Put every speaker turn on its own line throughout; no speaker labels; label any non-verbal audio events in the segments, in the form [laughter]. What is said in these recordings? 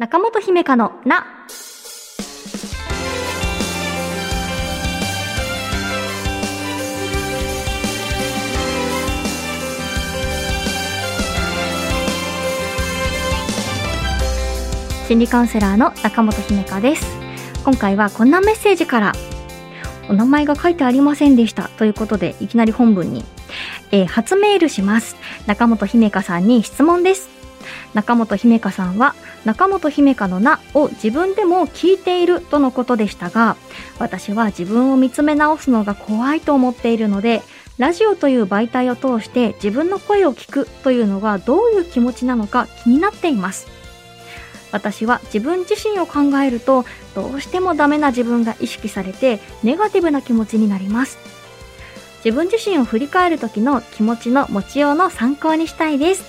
中本姫香のな。心理カウンセラーの中本姫香です。今回はこんなメッセージから。お名前が書いてありませんでした。ということで、いきなり本文に。えー初メールします。中本姫香さんに質問です。中本姫香さんは中本姫香の名を自分でも聞いているとのことでしたが私は自分を見つめ直すのが怖いと思っているのでラジオという媒体を通して自分の声を聞くというのがどういう気持ちなのか気になっています。私は自分自身を考えるとどうしてもダメな自分が意識されてネガティブな気持ちになります。自分自身を振り返る時の気持ちの持ちようの参考にしたいです。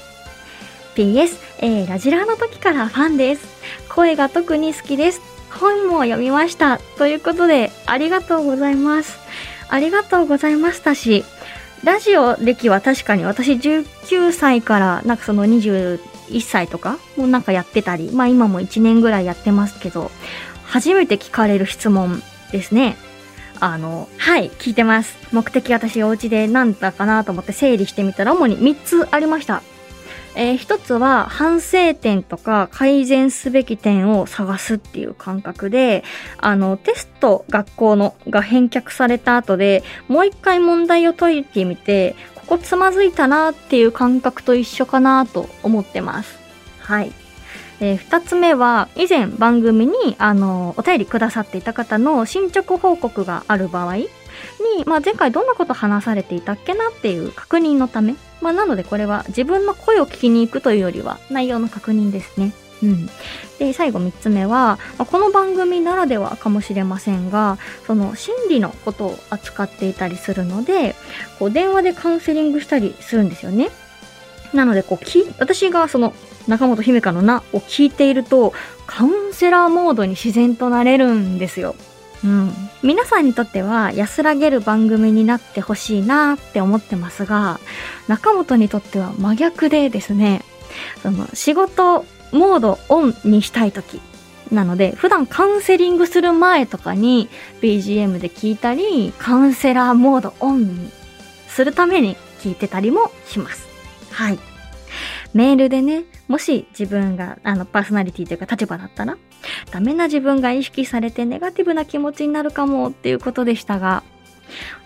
PS、えー、ラジラーの時からファンです。声が特に好きです。本も読みました。ということで、ありがとうございます。ありがとうございましたし、ラジオ歴は確かに私19歳からなんかその21歳とかもなんかやってたり、まあ今も1年ぐらいやってますけど、初めて聞かれる質問ですね。あの、はい、聞いてます。目的私お家で何だかなと思って整理してみたら主に3つありました。えー一つは反省点とか改善すべき点を探すっていう感覚で、あの、テスト学校のが返却された後で、もう一回問題を解いてみて、ここつまずいたなっていう感覚と一緒かなと思ってます。はい。えー二つ目は、以前番組に、あの、お便りくださっていた方の進捗報告がある場合に、まあ、前回どんなこと話されていたっけなっていう確認のため。まあ、なのでこれは自分の声を聞きに行くというよりは内容の確認ですね。うん。で、最後3つ目は、まあこの番組ならではかもしれませんが、その心理のことを扱っていたりするので、こう電話でカウンセリングしたりするんですよね。なので、こう、き、私がその中本姫香の名を聞いていると、カウンセラーモードに自然となれるんですよ。うん。皆さんにとっては安らげる番組になってほしいなって思ってますが、中本にとっては真逆でですね、その仕事モードオンにしたいとき。なので、普段カウンセリングする前とかに BGM で聞いたり、カウンセラーモードオンにするために聞いてたりもします。はい。メールでね、もし自分があのパーソナリティというか立場だったら、ダメな自分が意識されてネガティブな気持ちになるかもっていうことでしたが、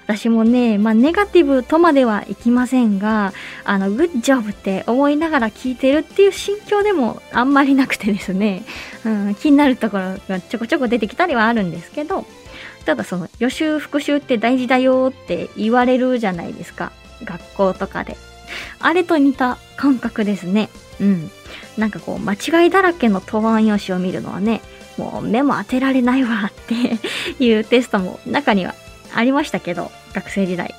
私もね、まあネガティブとまではいきませんが、あの、グッジョブって思いながら聞いてるっていう心境でもあんまりなくてですね、[laughs] うん、気になるところがちょこちょこ出てきたりはあるんですけど、ただその予習復習って大事だよって言われるじゃないですか。学校とかで。あれと似た感覚ですね。うん。なんかこう、間違いだらけの答案用紙を見るのはね、もう目も当てられないわって [laughs] いうテストも中にはありましたけど、学生時代。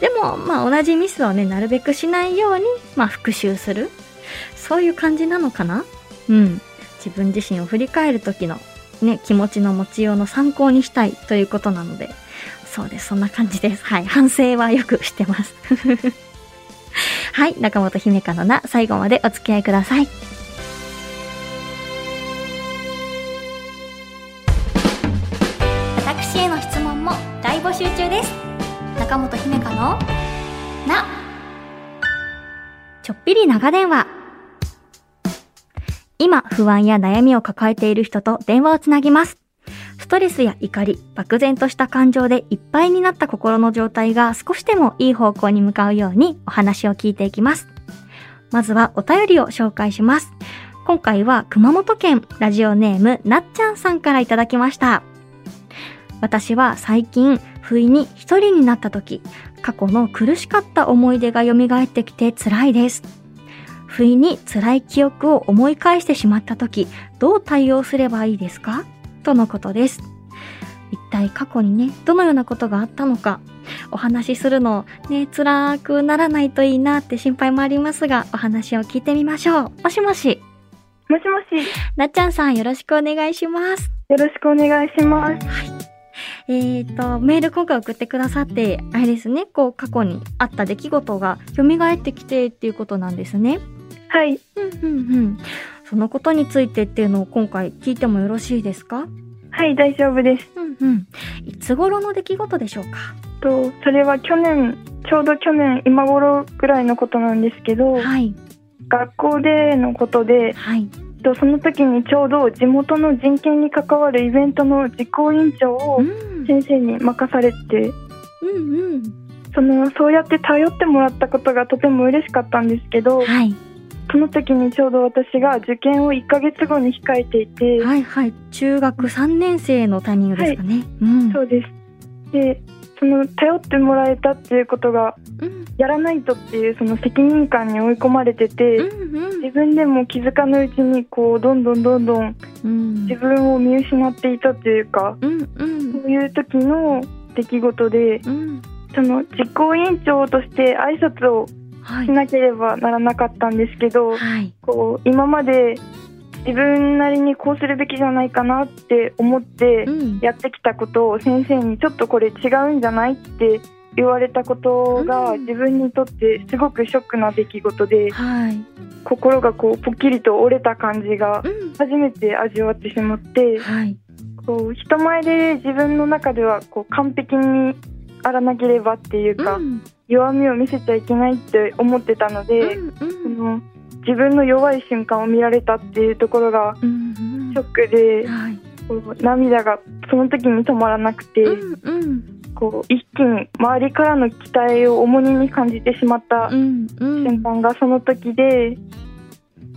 でも、まあ同じミスをね、なるべくしないように、まあ復習する。そういう感じなのかな？うん。自分自身を振り返る時のね、気持ちの持ちようの参考にしたいということなので、そうです。そんな感じです。はい。反省はよくしてます。[laughs] はい。中本姫香のな、最後までお付き合いください。私への質問も大募集中です。中本姫香のな、ちょっぴり長電話。今、不安や悩みを抱えている人と電話をつなぎます。ストレスや怒り、漠然とした感情でいっぱいになった心の状態が少しでもいい方向に向かうようにお話を聞いていきます。まずはお便りを紹介します。今回は熊本県ラジオネームなっちゃんさんからいただきました。私は最近、不意に一人になった時、過去の苦しかった思い出が蘇ってきて辛いです。不意に辛い記憶を思い返してしまった時、どう対応すればいいですか？とのことです。一体過去にね、どのようなことがあったのか、お話しするの、ね、辛くならないといいなって心配もありますが、お話を聞いてみましょう。もしもし、
もしもし、
なっちゃんさんよろしくお願いします。
よろしくお願いします。
えっ、と、メール今回送ってくださって、あれですね、こう過去にあった出来事が蘇ってきてっていうことなんですね。
はい。
うんうんうん。そのことについてっていうのを今回聞いてもよろしいですか？
はい、大丈夫です。
うんうん。いつ頃の出来事でしょうか？
と、それは去年、ちょうど去年、今頃ぐらいのことなんですけど、
はい。
学校でのことで、
はい。
とその時にちょうど地元の人権に関わるイベントの実行委員長を
うん。
先生に任されて、
うんうん。
そのそうやって頼ってもらったことがとても嬉しかったんですけど、
はい。
その時にちょうど私が受験を1ヶ月後に控えていて、
はいはい。中学3年生のタイミングですかね。うん。
そうです。で、その頼ってもらえたっていうことが
うん。
やらないとっていうその責任感に追い込まれてて、
うんうん
自分でも気づかぬうちにこうどんどんどんどん
うん。
自分を見失っていたというか、
うんう。
そうんいう時の出来事で、
うん。
その実行委員長として挨拶を
はい
し。なければならなかったんですけど、
はい。
こう今まで自分なりにこうするべきじゃないかなって思って
うん。
やってきたことを先生にちょっとこれ違うんじゃないって言われたことが
うん
自分にとってすごくショックな出来事で
はい。
心がこうポッキリと折れた感じが
うん。
初めて味わってしまって
はい。
こう人前で自分の中ではこう完璧にあらなければっていうか
うん。
弱みを見せちゃいけないって思ってたので、
うん
そ
うん。
の自分の弱い瞬間を見られたっていうところが
うん
ショックで、
はい。
こう涙がその時に止まらなくて、
うんうん。
こう一気に周りからの期待を重荷に感じてしまった
うんうん。
瞬間がその時で、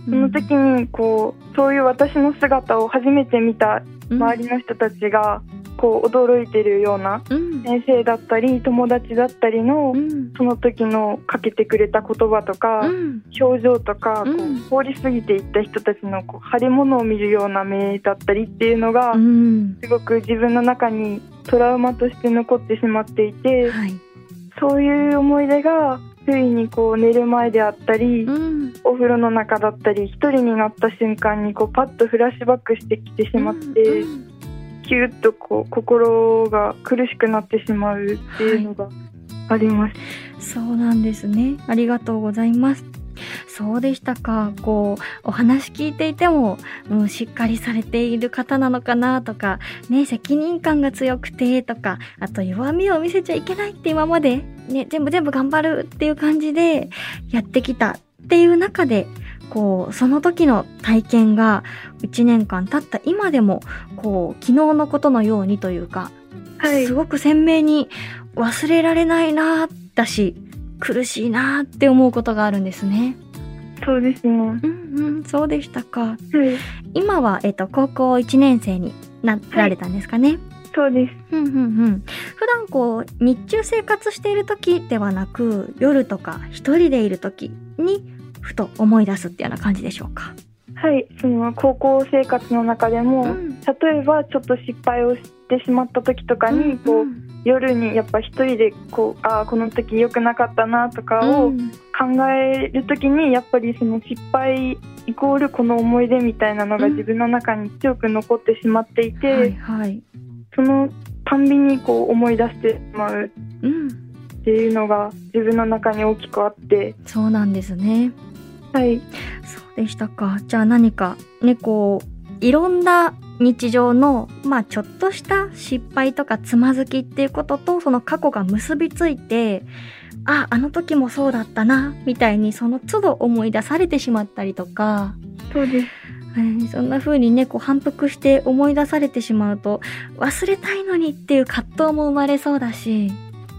その時にこうそういう私の姿を初めて見た周りの人たちがこう驚いてるような
うん。
先生だったり友達だったりの
うん。
その時のかけてくれた言葉とか、
うん。
表情とか、こ
う
通り過ぎていった人たちのこう腫れ物を見るような目だったりっていうのが、
うん。
すごく自分の中にトラウマとして残ってしまっていて、
はい。
そういう思い出が不意にこう寝る前であったり、
うん。
お風呂の中だったり一人になった瞬間にこうパッとフラッシュバックしてきてしまって、
うん
キュッとこう心が苦しくなってしまうっていうのがあります。
そうなんですね。ありがとうございます。そうでしたか。こう、お話聞いていても、うん、しっかりされている方なのかなとか、ね、責任感が強くてとか、あと弱みを見せちゃいけないって今まで、ね、全部全部頑張るっていう感じでやってきたっていう中で、こう、その時の体験が1年間経った今でも、こう、昨日のことのようにというか、
はい
すごく鮮明に忘れられないなーだし、苦しいなーって思うことがあるんですね。
そうですね。
うんうん、そうでしたか。
はい、
今は、えっ、と、高校1年生になられたんですかね。
そうです。
うんうんうん。普段こう、日中生活している時ではなく、夜とか一人でいる時に、ふと思い出すっていうような感じでしょうか？
はい、その高校生活の中でも、
ん
例えばちょっと失敗をしてしまった時とかに、こう夜にやっぱ一人でこうああこの時良くなかったなとかを
うん
考える時にやっぱりその失敗イコールこの思い出みたいなのが
うん
自分の中に強く残ってしまっていて、
はいはい。
そのたんびにこう思い出してしまう
うん。
っていうのが自分の中に大きくあって
そうなんですね。
はい
そうでしたか。じゃあ何かね、こう、いろんな日常の、まあちょっとした失敗とかつまずきっていうことと、その過去が結びついて、あ、あの時もそうだったな、みたいにその都度思い出されてしまったりとか、
そうです。
えーそんな風にね、こう反復して思い出されてしまうと、忘れたいのにっていう葛藤も生まれそうだし、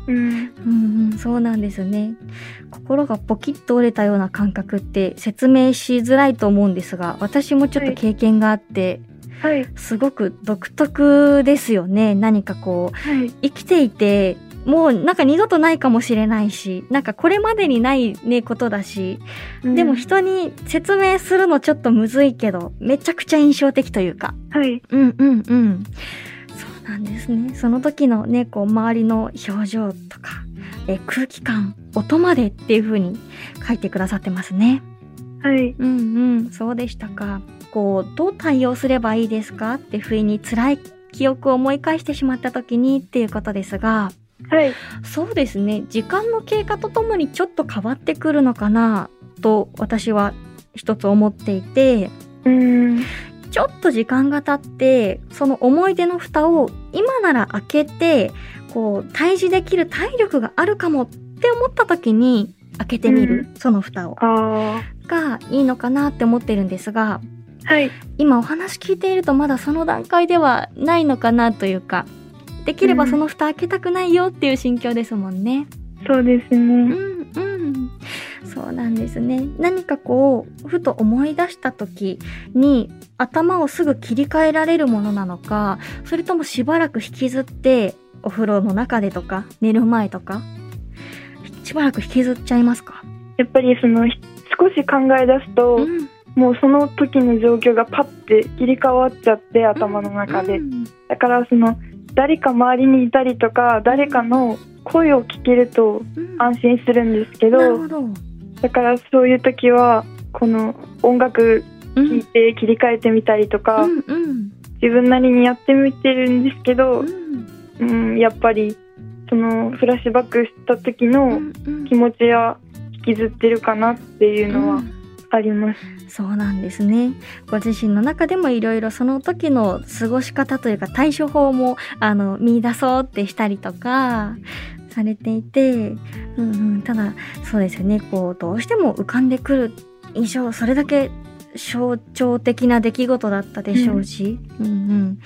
うん
うんうん、そうなんですね。心がポキッと折れたような感覚って説明しづらいと思うんですが、私もちょっと経験があって、
はい
すごく独特ですよね。何かこう、
はい
生きていて、もうなんか二度とないかもしれないし、なんかこれまでにないね、ことだし、でも人に説明するのちょっとむずいけど、めちゃくちゃ印象的というか、
はい
うんうんうん。なんですね。その時のね、こう、周りの表情とか、え空気感、音までっていう風に書いてくださってますね。
はい
うんうん、そうでしたか。こう、どう対応すればいいですかって不意に辛い記憶を思い返してしまった時にっていうことですが、
はい
そうですね。時間の経過とともにちょっと変わってくるのかなと私は一つ思っていて、
うん。
ちょっと時間が経って、その思い出の蓋を今なら開けて、こう、対峙できる体力があるかもって思った時に開けてみる、その蓋を。
あ
がいいのかなって思ってるんですが、
あ。はい。
今お話聞いているとまだその段階ではないのかなというか、できればその蓋開けたくないよっていう心境ですもんね。
そうです
うん、
ね。
うん。そうなんですね。何かこう、ふと思い出した時に頭をすぐ切り替えられるものなのか、それともしばらく引きずって、お風呂の中でとか、寝る前とか、しばらく引きずっちゃいますか？
やっぱりその、ひ少し考え出すと、
うん
もうその時の状況がパッて切り替わっちゃって、頭の中で。
うん
だからその、誰か周りにいたりとか、誰かの声を聞けると
うん
安心するんですけど、
なるほど。
だからそういう時は、この音楽
うん
聴いて切り替えてみたりとか、
うんうん
自分なりにやってみてるんですけど
う、ん
うん、やっぱりそのフラッシュバックした時
う
の
んうん
気持ちは引きずってるかなっていうのはあります。
そうなんですね。ご自身の中でもいろいろその時の過ごし方というか対処法もあの見出そうってしたりとかされていて、うんうん、ただそうですよね、こうどうしても浮かんでくる印象、それだけ象徴的な出来事だったでしょうし、うん。うん、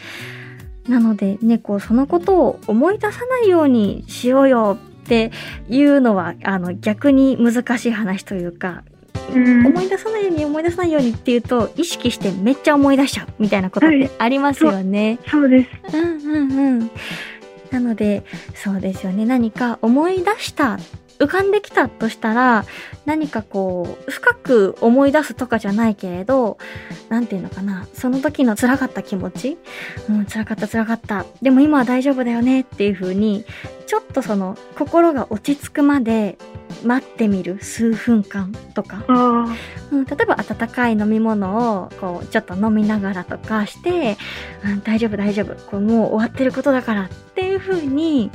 なのでね、こうそのことを思い出さないようにしようよっていうのはあの逆に難しい話というか、
うん、
思い出さないように思い出さないようにっていうと意識してめっちゃ思い出しちゃうみたいなことってありますよね。
そうです。
うんうんうん。なのでそうですよね。何か思い出した浮かんできたとしたら何かこう深く思い出すとかじゃないけれどなんていうのかなその時の辛かった気持ち、うん、辛かった辛かったでも今は大丈夫だよねっていう風にちょっとその心が落ち着くまで待ってみる数分間とか。
あ
うん、例えば温かい飲み物をこうちょっと飲みながらとかして、うん、大丈夫大丈夫。こうもう終わってることだからっていう風に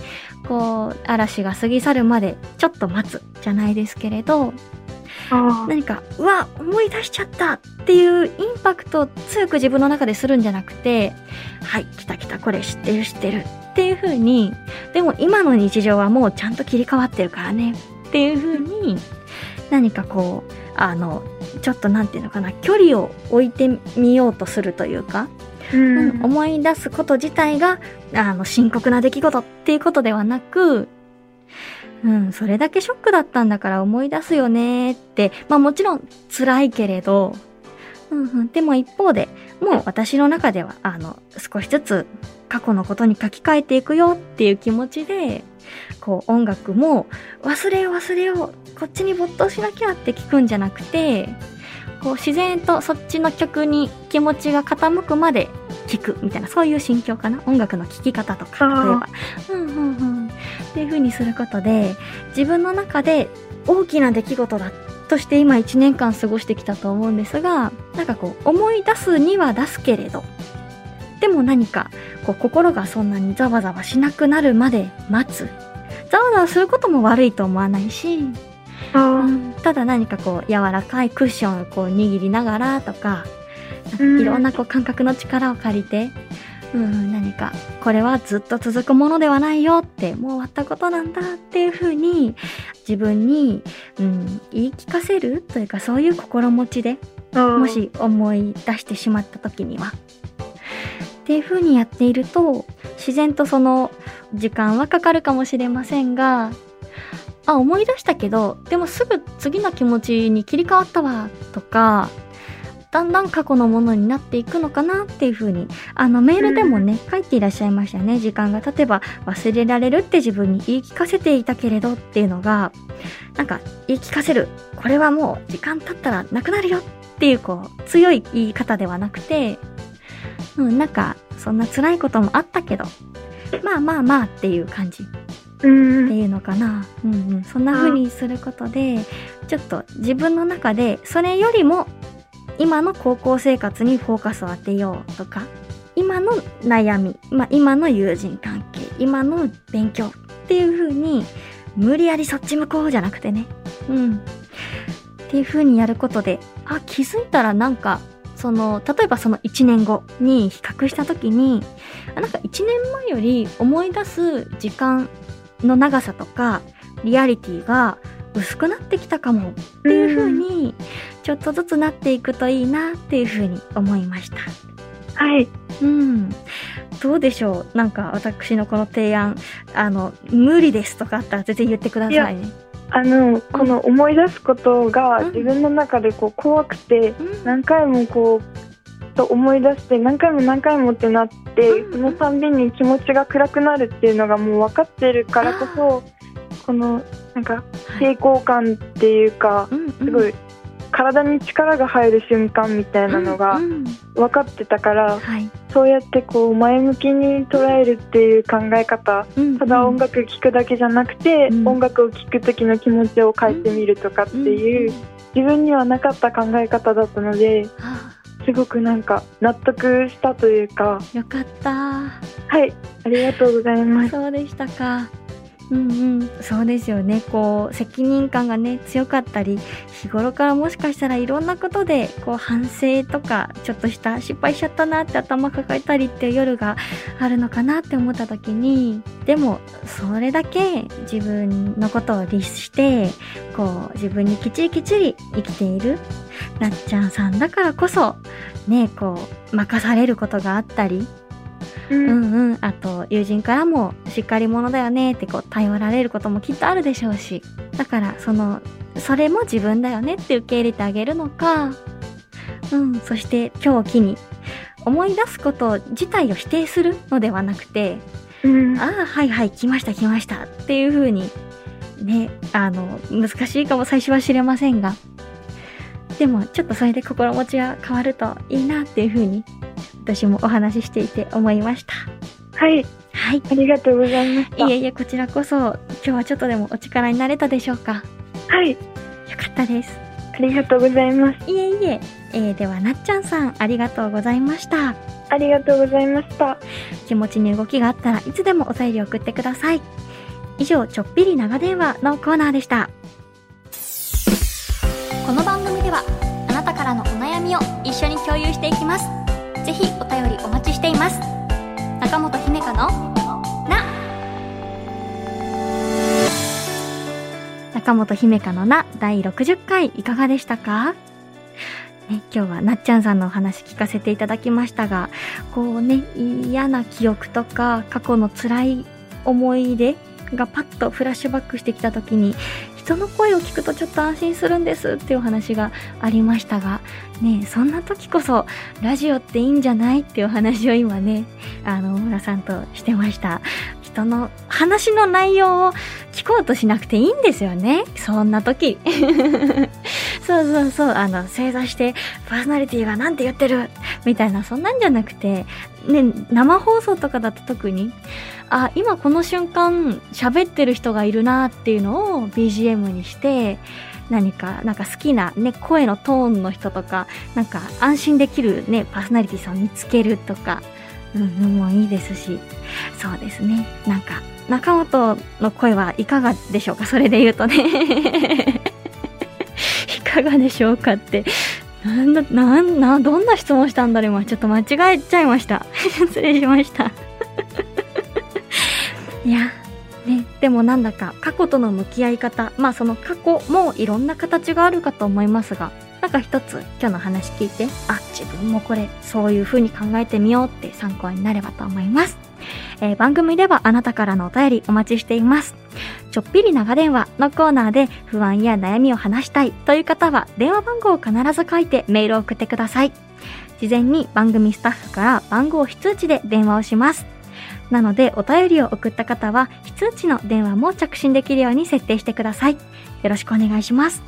こう嵐が過ぎ去るまでちょっと待つじゃないですけれど何かうわ思い出しちゃったっていうインパクトを強く自分の中でするんじゃなくてはい来た来たこれ知ってる知ってるっていう風にでも今の日常はもうちゃんと切り替わってるからねっていう風に何かこうあのちょっとなんていうのかな距離を置いてみようとするというか、
う
うん
ん、
思い出すこと自体があの深刻な出来事っていうことではなくうん、それだけショックだったんだから思い出すよねって、まあもちろん辛いけれど、うんうん、でも一方で、もう私の中では、あの、少しずつ過去のことに書き換えていくよっていう気持ちで、こう音楽も忘れよう忘れよう、こっちに没頭しなきゃって聞くんじゃなくて、こう自然とそっちの曲に気持ちが傾くまで聞くみたいな、そういう心境かな？音楽の聴き方とか、例えば。うんうんうん。っていう風にすることで、自分の中で大きな出来事だとして今1年間過ごしてきたと思うんですが、なんかこう思い出すには出すけれど、でも何かこう心がそんなにざわざわしなくなるまで待つ。ざわざわすることも悪いと思わないし、
あ
うん。ただ何かこう柔らかいクッションをこう握りながらとか、いろんなこう感覚の力を借りて、うん、何かこれはずっと続くものではないよってもう終わったことなんだっていうふうに自分に、うん、言い聞かせるというかそういう心持ちで
あ、
もし思い出してしまった時には。っていう風にやっていると自然とその時間はかかるかもしれませんがあ思い出したけどでもすぐ次の気持ちに切り替わったわとかだんだん過去のものになっていくのかなっていう風にあのメールでもね、書いていらっしゃいましたよね。時間が経てば忘れられるって自分に言い聞かせていたけれどっていうのがなんか言い聞かせる。これはもう時間経ったらなくなるよっていうこう強い言い方ではなくてうんなんかそんな辛いこともあったけどまあまあまあっていう感じ
うん
っていうのかな。うんうん。そんな風にすることで、ちょっと自分の中で、それよりも、今の高校生活にフォーカスを当てようとか、今の悩み、まあ今の友人関係、今の勉強っていう風に、無理やりそっち向こうじゃなくてね。うん。っていう風にやることで、あ気づいたらなんかその例えばその1年後に比較した時になんか1年前より思い出す時間の長さとかリアリティが薄くなってきたかもっていう風にちょっとずつなっていくといいなっていう風に思いました。
はい。
うん。どうでしょう？なんか私のこの提案、あの、無理ですとかあったら全然言ってくださいね。
あの、この思い出すことが自分の中でこう怖くて、何回もこう、と思い出して何回も何回もってなって、そのたんびに気持ちが暗くなるっていうのがもう分かってるからこそ、このなんか抵抗感っていうか、すごい体に力が入る瞬間みたいなのが分かってたから、そうやってこう前向きに捉えるっていう考え方、ただ音楽聴くだけじゃなくて、音楽を聴く時の気持ちを変えてみるとかっていう、自分にはなかった考え方だったので。すごくなんか納得したというか。
よかった。
はいありがとうございます。
そうでしたかうんうん、そうですよね。こう責任感がね強かったり日頃からもしかしたらいろんなことでこう反省とかちょっとした失敗しちゃったなって頭抱えたりっていう夜があるのかなって思った時にでもそれだけ自分のことを律してこう自分にきっちりきっちり生きているなっちゃんさんだからこそねこう任されることがあったりうん、うんうん。あと友人からもしっかり者だよねってこう頼られることもきっとあるでしょうし。だからそのそれも自分だよねって受け入れてあげるのか。うん。そして今日機に思い出すこと自体を否定するのではなくて、うん、ああはいはい来ました来ましたっていう風にねあの難しいかも最初は知れませんが。でもちょっとそれで心持ちが変わるといいなっていう風に私もお話ししていて思いました。
はい。
はい。
ありがとうございました。
いえいえ、こちらこそ、今日はちょっとでもお力になれたでしょうか？
はい。よ
かったです。
ありがとうございます。
いえいえ、えー、ではなっちゃんさん、ありがとうございました。
ありがとうございました。
気持ちに動きがあったらいつでもお便り送ってください。以上、ちょっぴり長電話のコーナーでした。この番組では、あなたからのお悩みを一緒に共有していきます。ぜひお便りお待ちしています。中本姫香のな。中本姫香のな第60回いかがでしたか？ね、今日はなっちゃんさんのお話聞かせていただきましたが、こうね、嫌な記憶とか過去の辛い思い出がパッとフラッシュバックしてきた時に人の声を聞くとちょっと安心するんですっていうお話がありましたが、ねそんな時こそラジオっていいんじゃないっていうお話を今ね、あの、村さんとしてました。人の話の内容を聞こうとしなくていいんですよね。そんな時。そうそうそう、あの、正座して、パーソナリティがなんて言ってるみたいな、そんなんじゃなくて、ね、生放送とかだと特に、あ、今この瞬間喋ってる人がいるなっていうのを BGM にして、何か、なんか好きなね、声のトーンの人とか、なんか安心できるね、パーソナリティさんを見つけるとか、うん、もういいですし、そうですね。なんか、中本の声はいかがでしょうか？それで言うとね。いかがでしょうかって。なんだ、なん、な、どんな質問したんだろう今。ちょっと間違えちゃいました。[laughs] 失礼しました。[laughs] いや、ね、でもなんだか過去との向き合い方、まあその過去もいろんな形があるかと思いますが、なんか一つ今日の話聞いて、あ、自分もこれそういう風に考えてみようって参考になればと思います。えー、番組ではあなたからのお便りお待ちしています。ちょっぴり長電話のコーナーで不安や悩みを話したいという方は電話番号を必ず書いてメールを送ってください。事前に番組スタッフから番号非通知で電話をします。なのでお便りを送った方は非通知の電話も着信できるように設定してください。よろしくお願いします。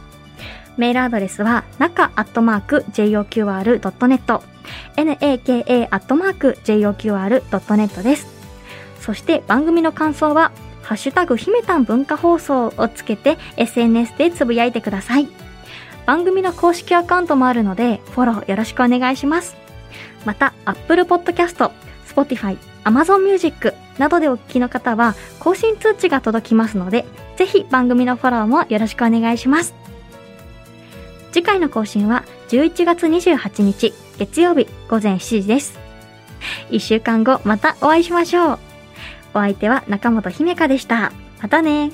メールアドレスは中アットマーク JOQR.net naka.joqr.net です。そして番組の感想はハッシュタグひめたん文化放送をつけて SNS でつぶやいてください。番組の公式アカウントもあるのでフォローよろしくお願いします。また、Apple Podcast、Spotify、Amazon Music などでお聞きの方は更新通知が届きますので、ぜひ番組のフォローもよろしくお願いします。次回の更新は11月28日月曜日午前7時です。1週間後またお会いしましょう。お相手は中本姫香でした。またね